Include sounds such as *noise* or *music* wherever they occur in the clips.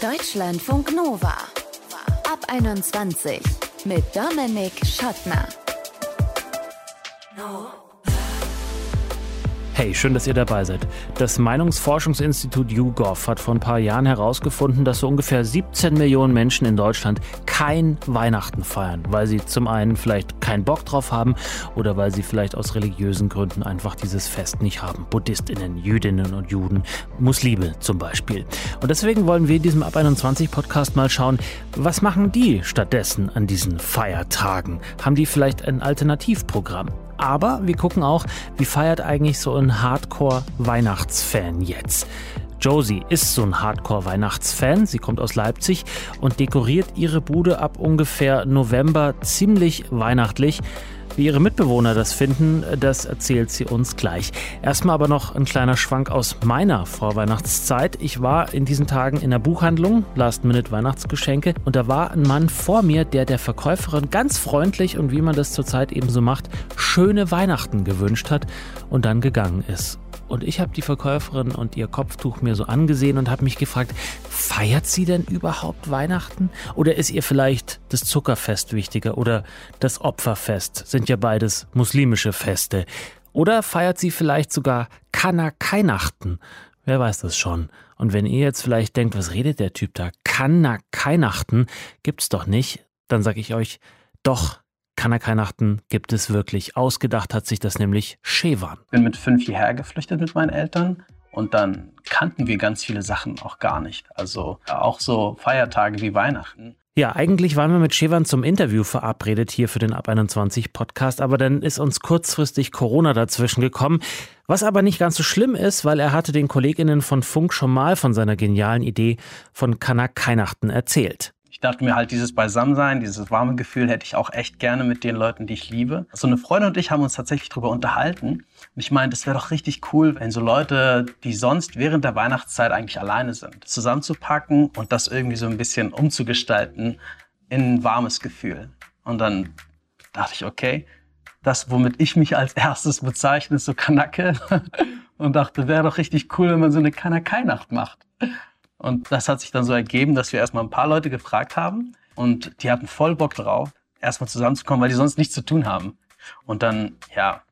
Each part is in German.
Deutschlandfunk Nova. Ab 21 mit Dominik Schottner. Hey, schön, dass ihr dabei seid. Das Meinungsforschungsinstitut YouGov hat vor ein paar Jahren herausgefunden, dass so ungefähr 17 Millionen Menschen in Deutschland kein Weihnachten feiern, weil sie zum einen vielleicht keinen Bock drauf haben oder weil sie vielleicht aus religiösen Gründen einfach dieses Fest nicht haben. Buddhistinnen, Jüdinnen und Juden, Muslime zum Beispiel. Und deswegen wollen wir in diesem Ab 21 Podcast mal schauen, was machen die stattdessen an diesen Feiertagen? Haben die vielleicht ein Alternativprogramm? Aber wir gucken auch, wie feiert eigentlich so ein Hardcore-Weihnachtsfan jetzt. Josie ist so ein Hardcore-Weihnachtsfan. Sie kommt aus Leipzig und dekoriert ihre Bude ab ungefähr November ziemlich weihnachtlich. Wie ihre Mitbewohner das finden, das erzählt sie uns gleich. Erstmal aber noch ein kleiner Schwank aus meiner Vorweihnachtszeit. Ich war in diesen Tagen in der Buchhandlung, Last-Minute-Weihnachtsgeschenke, und da war ein Mann vor mir, der der Verkäuferin ganz freundlich und wie man das zurzeit eben so macht, schöne Weihnachten gewünscht hat und dann gegangen ist. Und ich habe die Verkäuferin und ihr Kopftuch mir so angesehen und habe mich gefragt, feiert sie denn überhaupt Weihnachten? Oder ist ihr vielleicht das Zuckerfest wichtiger oder das Opferfest? Sind ja beides muslimische Feste. Oder feiert sie vielleicht sogar Kanakainachten? Wer weiß das schon? Und wenn ihr jetzt vielleicht denkt, was redet der Typ da? Kanakainachten gibt's doch nicht, dann sag ich euch, doch, Kanakainachten gibt es wirklich. Ausgedacht hat sich das nämlich Shevan. Ich bin mit fünf hierher geflüchtet mit meinen Eltern und dann kannten wir ganz viele Sachen auch gar nicht. Also auch so Feiertage wie Weihnachten. Ja, eigentlich waren wir mit Shevan zum Interview verabredet hier für den Ab 21 Podcast, aber dann ist uns kurzfristig Corona dazwischen gekommen. Was aber nicht ganz so schlimm ist, weil er hatte den KollegInnen von Funk schon mal von seiner genialen Idee von Kanak-Weihnachten erzählt ich dachte mir halt, dieses Beisammensein, dieses warme Gefühl hätte ich auch echt gerne mit den Leuten, die ich liebe. So eine Freundin und ich haben uns tatsächlich darüber unterhalten. Und ich meine, das wäre doch richtig cool, wenn so Leute, die sonst während der Weihnachtszeit eigentlich alleine sind, zusammenzupacken und das irgendwie so ein bisschen umzugestalten in ein warmes Gefühl. Und dann dachte ich, okay, das, womit ich mich als erstes bezeichne, ist so Kanacke. *laughs* und dachte, wäre doch richtig cool, wenn man so eine Kanakai-Nacht macht. Und das hat sich dann so ergeben, dass wir erstmal ein paar Leute gefragt haben und die hatten voll Bock drauf, erstmal zusammenzukommen, weil die sonst nichts zu tun haben. Und dann, ja,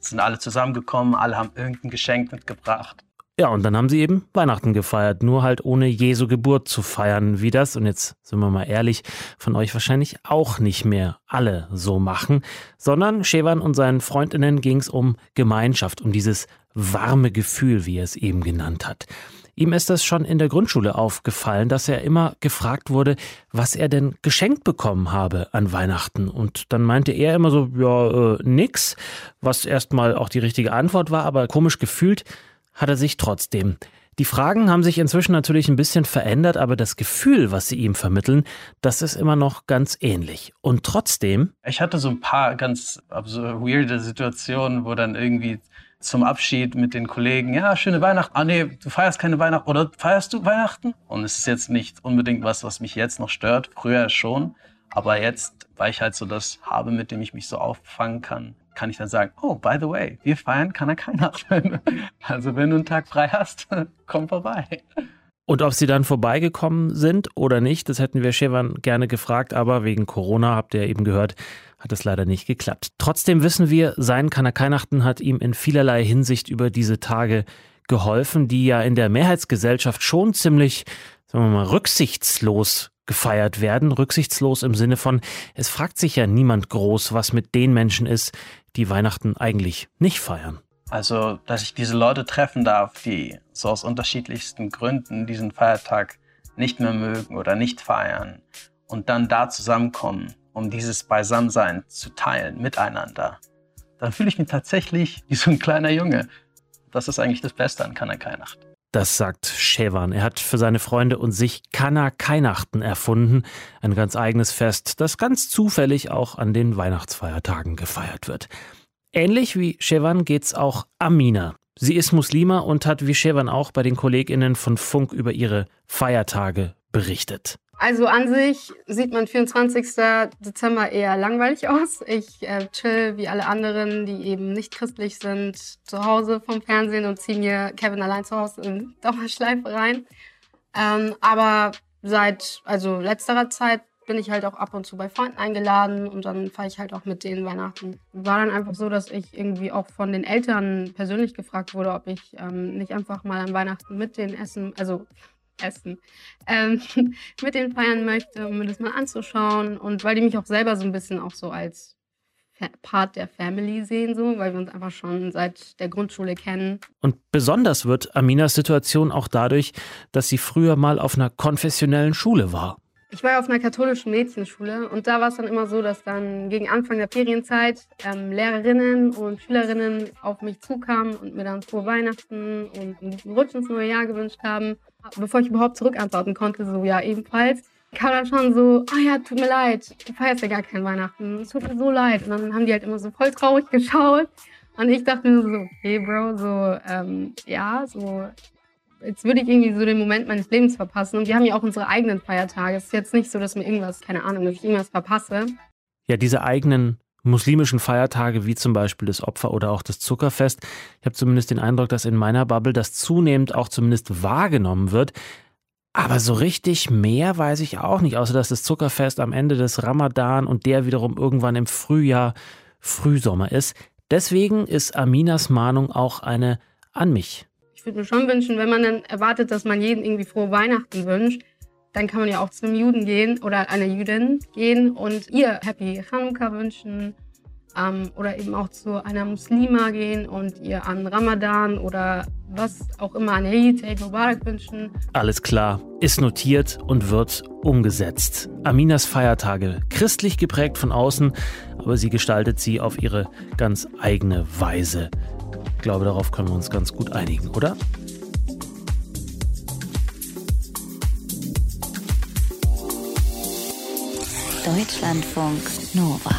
sind alle zusammengekommen, alle haben irgendein Geschenk mitgebracht. Ja, und dann haben sie eben Weihnachten gefeiert, nur halt ohne Jesu Geburt zu feiern, wie das, und jetzt sind wir mal ehrlich, von euch wahrscheinlich auch nicht mehr alle so machen, sondern Shevan und seinen Freundinnen ging es um Gemeinschaft, um dieses warme Gefühl, wie er es eben genannt hat. Ihm ist das schon in der Grundschule aufgefallen, dass er immer gefragt wurde, was er denn geschenkt bekommen habe an Weihnachten. Und dann meinte er immer so, ja, äh, nix, was erstmal auch die richtige Antwort war, aber komisch gefühlt hat er sich trotzdem. Die Fragen haben sich inzwischen natürlich ein bisschen verändert, aber das Gefühl, was sie ihm vermitteln, das ist immer noch ganz ähnlich. Und trotzdem. Ich hatte so ein paar ganz weirde Situationen, wo dann irgendwie zum Abschied mit den Kollegen, ja, schöne Weihnachten. Ah nee, du feierst keine Weihnachten oder feierst du Weihnachten? Und es ist jetzt nicht unbedingt was, was mich jetzt noch stört, früher schon. Aber jetzt, weil ich halt so das habe, mit dem ich mich so auffangen kann, kann ich dann sagen, oh, by the way, wir feiern Weihnachten. *laughs* Also wenn du einen Tag frei hast, *laughs* komm vorbei. Und ob sie dann vorbeigekommen sind oder nicht, das hätten wir Shevan gerne gefragt, aber wegen Corona, habt ihr eben gehört, hat es leider nicht geklappt. Trotzdem wissen wir, sein Kanakainachten hat ihm in vielerlei Hinsicht über diese Tage geholfen, die ja in der Mehrheitsgesellschaft schon ziemlich, sagen wir mal, rücksichtslos gefeiert werden. Rücksichtslos im Sinne von, es fragt sich ja niemand groß, was mit den Menschen ist, die Weihnachten eigentlich nicht feiern. Also, dass ich diese Leute treffen darf, die so aus unterschiedlichsten Gründen diesen Feiertag nicht mehr mögen oder nicht feiern und dann da zusammenkommen um dieses Beisammensein zu teilen miteinander, dann fühle ich mich tatsächlich wie so ein kleiner Junge. Das ist eigentlich das Beste an Kanakainacht. Das sagt Shevan. Er hat für seine Freunde und sich Kanakainachten erfunden. Ein ganz eigenes Fest, das ganz zufällig auch an den Weihnachtsfeiertagen gefeiert wird. Ähnlich wie Shevan geht's auch Amina. Sie ist Muslima und hat wie Shevan auch bei den KollegInnen von Funk über ihre Feiertage berichtet. Also an sich sieht mein 24. Dezember eher langweilig aus. Ich äh, chill wie alle anderen, die eben nicht christlich sind, zu Hause vom Fernsehen und ziehe mir Kevin allein zu Hause in Dauerschleife rein. Ähm, aber seit, also letzterer Zeit bin ich halt auch ab und zu bei Freunden eingeladen und dann fahre ich halt auch mit denen Weihnachten. War dann einfach so, dass ich irgendwie auch von den Eltern persönlich gefragt wurde, ob ich ähm, nicht einfach mal an Weihnachten mit denen essen, also essen, *laughs* ähm, mit denen feiern möchte, um mir das mal anzuschauen. Und weil die mich auch selber so ein bisschen auch so als Part der Family sehen, so, weil wir uns einfach schon seit der Grundschule kennen. Und besonders wird Aminas Situation auch dadurch, dass sie früher mal auf einer konfessionellen Schule war. Ich war auf einer katholischen Mädchenschule und da war es dann immer so, dass dann gegen Anfang der Ferienzeit ähm, Lehrerinnen und Schülerinnen auf mich zukamen und mir dann frohe Weihnachten und einen guten Rutsch ins neue Jahr gewünscht haben. Bevor ich überhaupt zurückantworten konnte, so ja ebenfalls, kam dann schon so, ah oh ja, tut mir leid, du feierst ja gar kein Weihnachten, es tut mir so leid. Und dann haben die halt immer so voll traurig *laughs* geschaut und ich dachte mir so, hey Bro, so, ähm, ja, so jetzt würde ich irgendwie so den Moment meines Lebens verpassen. Und wir haben ja auch unsere eigenen Feiertage. Es ist jetzt nicht so, dass mir irgendwas, keine Ahnung, dass ich irgendwas verpasse. Ja, diese eigenen muslimischen Feiertage wie zum Beispiel das Opfer oder auch das Zuckerfest. Ich habe zumindest den Eindruck, dass in meiner Bubble das zunehmend auch zumindest wahrgenommen wird. Aber so richtig mehr weiß ich auch nicht, außer dass das Zuckerfest am Ende des Ramadan und der wiederum irgendwann im Frühjahr, Frühsommer ist. Deswegen ist Aminas Mahnung auch eine an mich ich würde mir schon wünschen, wenn man dann erwartet, dass man jeden irgendwie frohe Weihnachten wünscht, dann kann man ja auch zum Juden gehen oder einer Jüdin gehen und ihr Happy Chanukka wünschen. Ähm, oder eben auch zu einer Muslima gehen und ihr an Ramadan oder was auch immer an Eid, Eid Mubarak wünschen. Alles klar, ist notiert und wird umgesetzt. Aminas Feiertage, christlich geprägt von außen, aber sie gestaltet sie auf ihre ganz eigene Weise. Ich glaube, darauf können wir uns ganz gut einigen, oder? Deutschlandfunk Nova.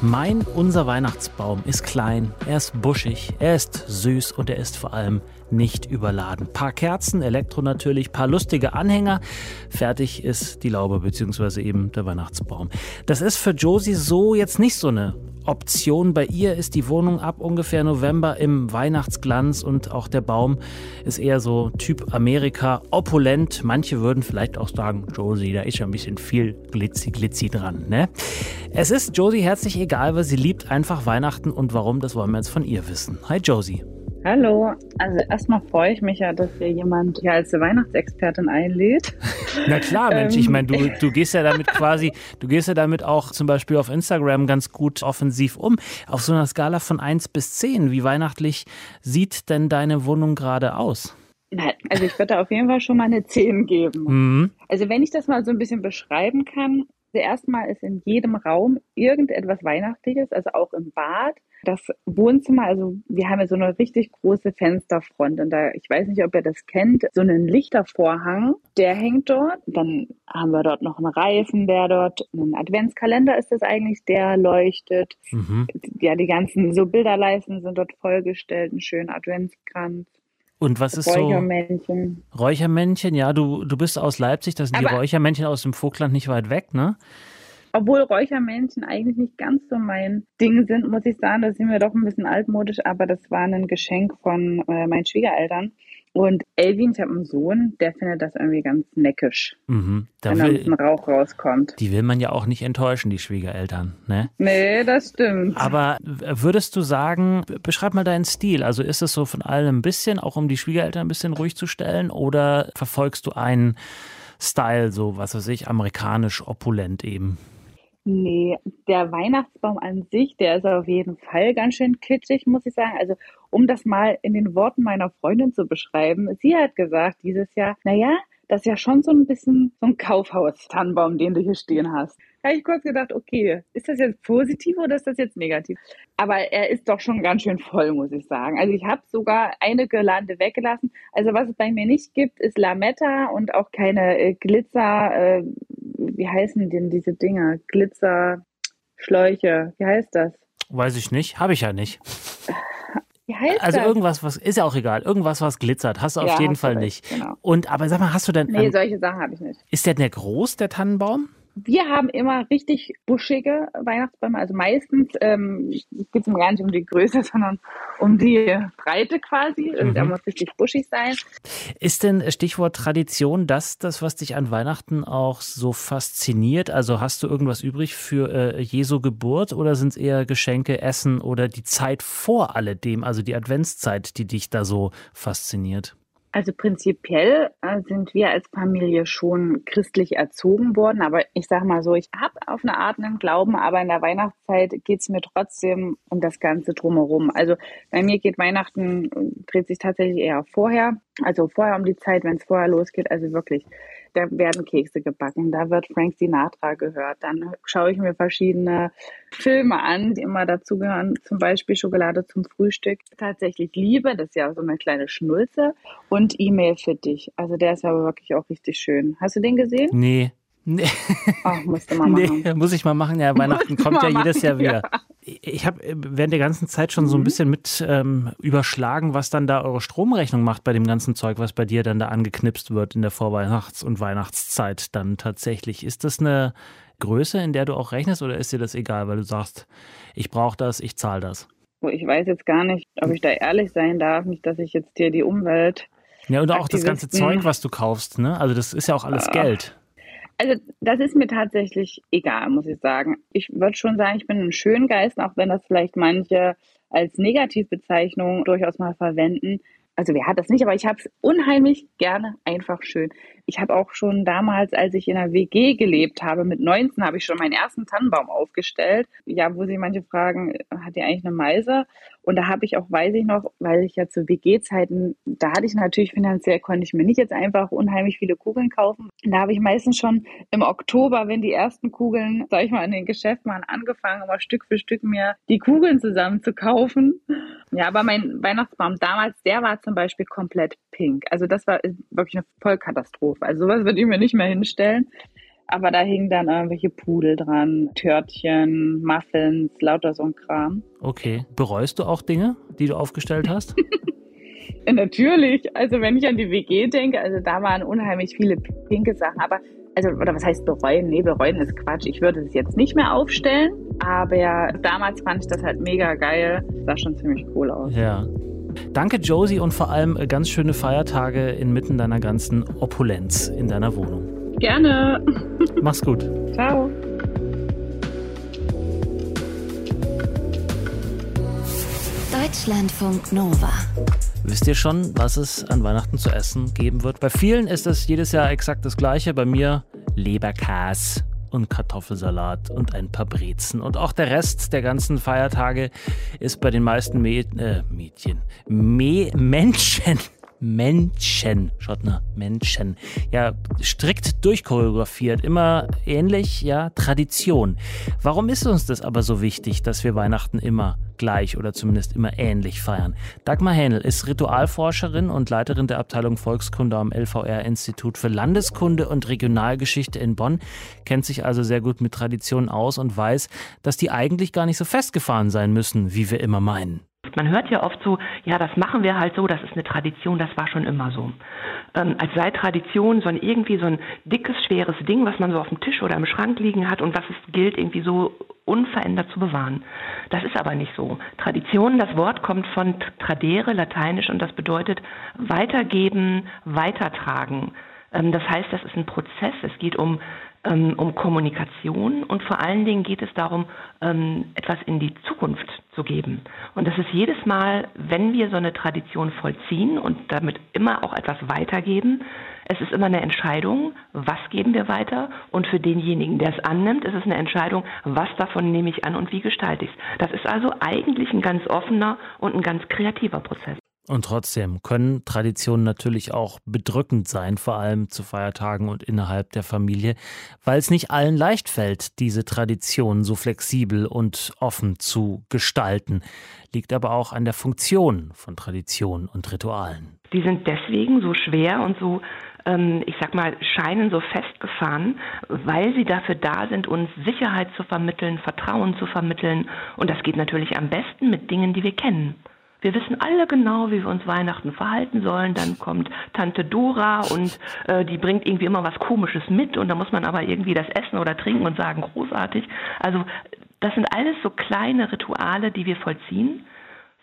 Mein, unser Weihnachtsbaum ist klein, er ist buschig, er ist süß und er ist vor allem nicht überladen. Paar Kerzen, Elektro natürlich, paar lustige Anhänger. Fertig ist die Laube bzw. eben der Weihnachtsbaum. Das ist für Josie so jetzt nicht so eine Option. Bei ihr ist die Wohnung ab ungefähr November im Weihnachtsglanz und auch der Baum ist eher so Typ Amerika, opulent. Manche würden vielleicht auch sagen, Josie, da ist ja ein bisschen viel Glitzi, Glitzi dran. Ne? Es ist Josie herzlich egal, weil sie liebt einfach Weihnachten und warum, das wollen wir jetzt von ihr wissen. Hi Josie. Hallo, also erstmal freue ich mich ja, dass hier jemand hier als Weihnachtsexpertin einlädt. *laughs* Na klar, Mensch, ich meine, du, ähm. du gehst ja damit quasi, du gehst ja damit auch zum Beispiel auf Instagram ganz gut offensiv um. Auf so einer Skala von 1 bis 10, wie weihnachtlich sieht denn deine Wohnung gerade aus? Nein, also ich würde da auf jeden Fall schon mal eine 10 geben. Mhm. Also wenn ich das mal so ein bisschen beschreiben kann, erstmal ist in jedem Raum irgendetwas Weihnachtliches, also auch im Bad. Das Wohnzimmer, also wir haben ja so eine richtig große Fensterfront und da, ich weiß nicht, ob ihr das kennt, so einen Lichtervorhang, der hängt dort. Dann haben wir dort noch einen Reifen, der dort, ein Adventskalender ist das eigentlich, der leuchtet. Mhm. Ja, die ganzen so Bilderleisten sind dort vollgestellt, ein schöner Adventskranz. Und was ist Räuchermännchen. so? Räuchermännchen, ja, du, du bist aus Leipzig, das sind Aber die Räuchermännchen aus dem Vogtland nicht weit weg, ne? Obwohl Räuchermännchen eigentlich nicht ganz so mein Ding sind, muss ich sagen, da sind wir doch ein bisschen altmodisch, aber das war ein Geschenk von äh, meinen Schwiegereltern. Und Elvin, ich habe einen Sohn, der findet das irgendwie ganz neckisch, mhm, wenn da ein bisschen Rauch rauskommt. Die will man ja auch nicht enttäuschen, die Schwiegereltern, ne? Nee, das stimmt. Aber würdest du sagen, beschreib mal deinen Stil. Also ist es so von allem ein bisschen, auch um die Schwiegereltern ein bisschen ruhig zu stellen, oder verfolgst du einen Style, so was weiß ich, amerikanisch opulent eben? Nee, der Weihnachtsbaum an sich, der ist auf jeden Fall ganz schön kitschig, muss ich sagen. Also, um das mal in den Worten meiner Freundin zu beschreiben, sie hat gesagt dieses Jahr, naja, das ist ja schon so ein bisschen so ein Kaufhaus-Tannenbaum, den du hier stehen hast. Habe ich kurz gedacht, okay, ist das jetzt positiv oder ist das jetzt negativ? Aber er ist doch schon ganz schön voll, muss ich sagen. Also ich habe sogar eine Girlande weggelassen. Also was es bei mir nicht gibt, ist Lametta und auch keine äh, Glitzer, äh, wie heißen denn diese Dinger? Glitzerschläuche. Wie heißt das? Weiß ich nicht. Habe ich ja nicht. Wie heißt also das? irgendwas, was ist ja auch egal. Irgendwas, was glitzert, hast du ja, auf jeden Fall recht, nicht. Genau. Und aber sag mal, hast du denn? Nee, ähm, solche Sachen habe ich nicht. Ist der denn groß, der Tannenbaum? Wir haben immer richtig buschige Weihnachtsbäume. Also meistens ähm, geht es gar nicht um die Größe, *laughs* sondern um die Breite quasi. Also mhm. Der muss richtig buschig sein. Ist denn Stichwort Tradition das, das, was dich an Weihnachten auch so fasziniert? Also hast du irgendwas übrig für äh, Jesu Geburt oder sind es eher Geschenke, Essen oder die Zeit vor alledem, also die Adventszeit, die dich da so fasziniert? Also prinzipiell äh, sind wir als Familie schon christlich erzogen worden, aber ich sage mal so, ich habe auf eine Art einen Glauben, aber in der Weihnachtszeit geht es mir trotzdem um das Ganze drumherum. Also bei mir geht Weihnachten, dreht sich tatsächlich eher vorher, also vorher um die Zeit, wenn es vorher losgeht, also wirklich da werden Kekse gebacken, da wird Frank Sinatra gehört. Dann schaue ich mir verschiedene Filme an, die immer dazugehören, zum Beispiel Schokolade zum Frühstück. Tatsächlich Liebe, das ist ja so eine kleine Schnulze. Und E-Mail für dich. Also der ist aber wirklich auch richtig schön. Hast du den gesehen? Nee. Nee. Ach, musst du mal *laughs* machen. Nee, muss ich mal machen. Ja, *laughs* Weihnachten kommt ja jedes Jahr wieder. Ja ich habe äh, während der ganzen Zeit schon so ein mhm. bisschen mit ähm, überschlagen, was dann da eure Stromrechnung macht bei dem ganzen Zeug, was bei dir dann da angeknipst wird in der Vorweihnachts- und Weihnachtszeit dann tatsächlich. Ist das eine Größe, in der du auch rechnest oder ist dir das egal, weil du sagst, ich brauche das, ich zahle das? Oh, ich weiß jetzt gar nicht, ob ich da ehrlich sein darf, nicht, dass ich jetzt dir die Umwelt. Ja, und auch das ganze Zeug, was du kaufst, ne? Also das ist ja auch alles ah. Geld. Also das ist mir tatsächlich egal, muss ich sagen. Ich würde schon sagen, ich bin ein Schöngeist, auch wenn das vielleicht manche als Negativbezeichnung durchaus mal verwenden. Also wer hat das nicht, aber ich habe es unheimlich gerne einfach schön. Ich habe auch schon damals, als ich in einer WG gelebt habe, mit 19 habe ich schon meinen ersten Tannenbaum aufgestellt. Ja, wo sich manche fragen, hat die eigentlich eine Meise? Und da habe ich auch, weiß ich noch, weil ich ja zu WG-Zeiten, da hatte ich natürlich finanziell, konnte ich mir nicht jetzt einfach unheimlich viele Kugeln kaufen. Da habe ich meistens schon im Oktober, wenn die ersten Kugeln, sag ich mal, in den Geschäften waren, angefangen, immer Stück für Stück mir die Kugeln zusammen zu kaufen. Ja, aber mein Weihnachtsbaum damals, der war zum Beispiel komplett pink. Also das war wirklich eine Vollkatastrophe. Also sowas würde ich mir nicht mehr hinstellen. Aber da hingen dann irgendwelche Pudel dran, Törtchen, Muffins, lauter so ein Kram. Okay. Bereust du auch Dinge, die du aufgestellt hast? *laughs* Natürlich. Also wenn ich an die WG denke, also da waren unheimlich viele pinke Sachen. Aber, also, oder was heißt bereuen? Nee, bereuen ist Quatsch. Ich würde es jetzt nicht mehr aufstellen. Aber damals fand ich das halt mega geil. Sah schon ziemlich cool aus. Ja. Danke, Josie, und vor allem ganz schöne Feiertage inmitten deiner ganzen Opulenz in deiner Wohnung. Gerne. Mach's gut. Ciao. Deutschlandfunk Nova. Wisst ihr schon, was es an Weihnachten zu essen geben wird? Bei vielen ist es jedes Jahr exakt das gleiche. Bei mir Leberkäse und Kartoffelsalat und ein paar Brezen. Und auch der Rest der ganzen Feiertage ist bei den meisten Mäd äh, Mädchen, Me Menschen Menschen, Schottner, Menschen, ja, strikt durchchoreografiert, immer ähnlich, ja, Tradition. Warum ist uns das aber so wichtig, dass wir Weihnachten immer gleich oder zumindest immer ähnlich feiern? Dagmar Hähnel ist Ritualforscherin und Leiterin der Abteilung Volkskunde am LVR-Institut für Landeskunde und Regionalgeschichte in Bonn, kennt sich also sehr gut mit Traditionen aus und weiß, dass die eigentlich gar nicht so festgefahren sein müssen, wie wir immer meinen. Man hört ja oft so, ja, das machen wir halt so, das ist eine Tradition, das war schon immer so. Ähm, als sei Tradition so ein irgendwie so ein dickes, schweres Ding, was man so auf dem Tisch oder im Schrank liegen hat und was es gilt, irgendwie so unverändert zu bewahren. Das ist aber nicht so. Tradition, das Wort kommt von tradere, lateinisch, und das bedeutet weitergeben, weitertragen. Ähm, das heißt, das ist ein Prozess. Es geht um ähm, um Kommunikation und vor allen Dingen geht es darum, ähm, etwas in die Zukunft zu geben. Und das ist jedes Mal, wenn wir so eine Tradition vollziehen und damit immer auch etwas weitergeben, es ist immer eine Entscheidung, was geben wir weiter und für denjenigen, der es annimmt, ist es eine Entscheidung, was davon nehme ich an und wie gestalte ich es. Das ist also eigentlich ein ganz offener und ein ganz kreativer Prozess. Und trotzdem können Traditionen natürlich auch bedrückend sein, vor allem zu Feiertagen und innerhalb der Familie, weil es nicht allen leicht fällt, diese Traditionen so flexibel und offen zu gestalten. Liegt aber auch an der Funktion von Traditionen und Ritualen. Die sind deswegen so schwer und so ähm, ich sag mal, scheinen so festgefahren, weil sie dafür da sind, uns Sicherheit zu vermitteln, Vertrauen zu vermitteln. Und das geht natürlich am besten mit Dingen, die wir kennen. Wir wissen alle genau, wie wir uns Weihnachten verhalten sollen. Dann kommt Tante Dora und äh, die bringt irgendwie immer was Komisches mit und da muss man aber irgendwie das essen oder trinken und sagen, großartig. Also das sind alles so kleine Rituale, die wir vollziehen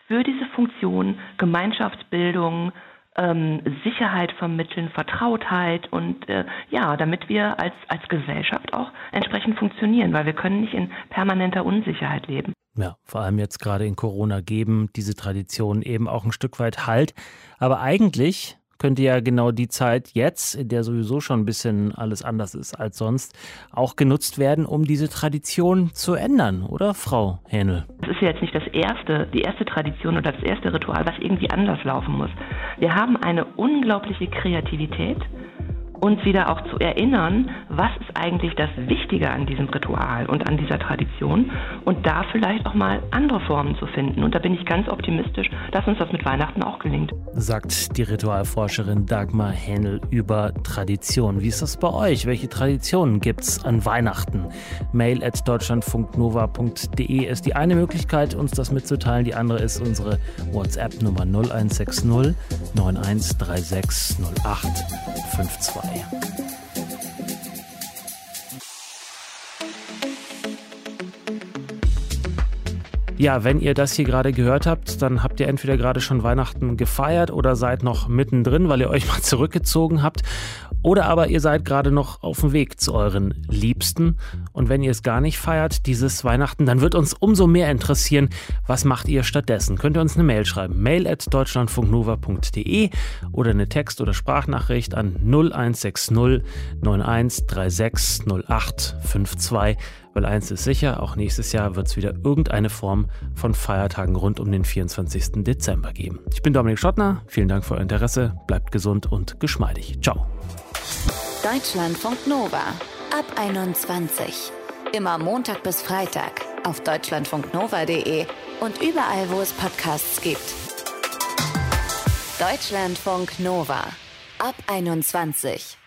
für diese Funktion Gemeinschaftsbildung, ähm, Sicherheit vermitteln, Vertrautheit und äh, ja, damit wir als, als Gesellschaft auch entsprechend funktionieren, weil wir können nicht in permanenter Unsicherheit leben. Ja, vor allem jetzt gerade in Corona geben diese Traditionen eben auch ein Stück weit Halt. Aber eigentlich könnte ja genau die Zeit jetzt, in der sowieso schon ein bisschen alles anders ist als sonst, auch genutzt werden, um diese Tradition zu ändern, oder Frau Hähnel? Das ist ja jetzt nicht das erste, die erste Tradition oder das erste Ritual, was irgendwie anders laufen muss. Wir haben eine unglaubliche Kreativität uns wieder auch zu erinnern, was ist eigentlich das Wichtige an diesem Ritual und an dieser Tradition und da vielleicht auch mal andere Formen zu finden. Und da bin ich ganz optimistisch, dass uns das mit Weihnachten auch gelingt. Sagt die Ritualforscherin Dagmar Hähnel über Tradition. Wie ist das bei euch? Welche Traditionen gibt es an Weihnachten? Mail at deutschlandfunknova.de ist die eine Möglichkeit, uns das mitzuteilen. Die andere ist unsere WhatsApp-Nummer 0160 9136 0852. Ja, wenn ihr das hier gerade gehört habt, dann habt ihr entweder gerade schon Weihnachten gefeiert oder seid noch mittendrin, weil ihr euch *laughs* mal zurückgezogen habt. Oder aber ihr seid gerade noch auf dem Weg zu euren Liebsten. Und wenn ihr es gar nicht feiert, dieses Weihnachten, dann wird uns umso mehr interessieren, was macht ihr stattdessen? Könnt ihr uns eine Mail schreiben? Mail at deutschlandfunknova.de oder eine Text- oder Sprachnachricht an 0160 9136 0852. Weil eins ist sicher, auch nächstes Jahr wird es wieder irgendeine Form von Feiertagen rund um den 24. Dezember geben. Ich bin Dominik Schottner, vielen Dank für euer Interesse, bleibt gesund und geschmeidig. Ciao. Deutschlandfunk Nova ab 21. Immer Montag bis Freitag auf deutschlandfunknova.de und überall, wo es Podcasts gibt. Deutschlandfunk Nova ab 21.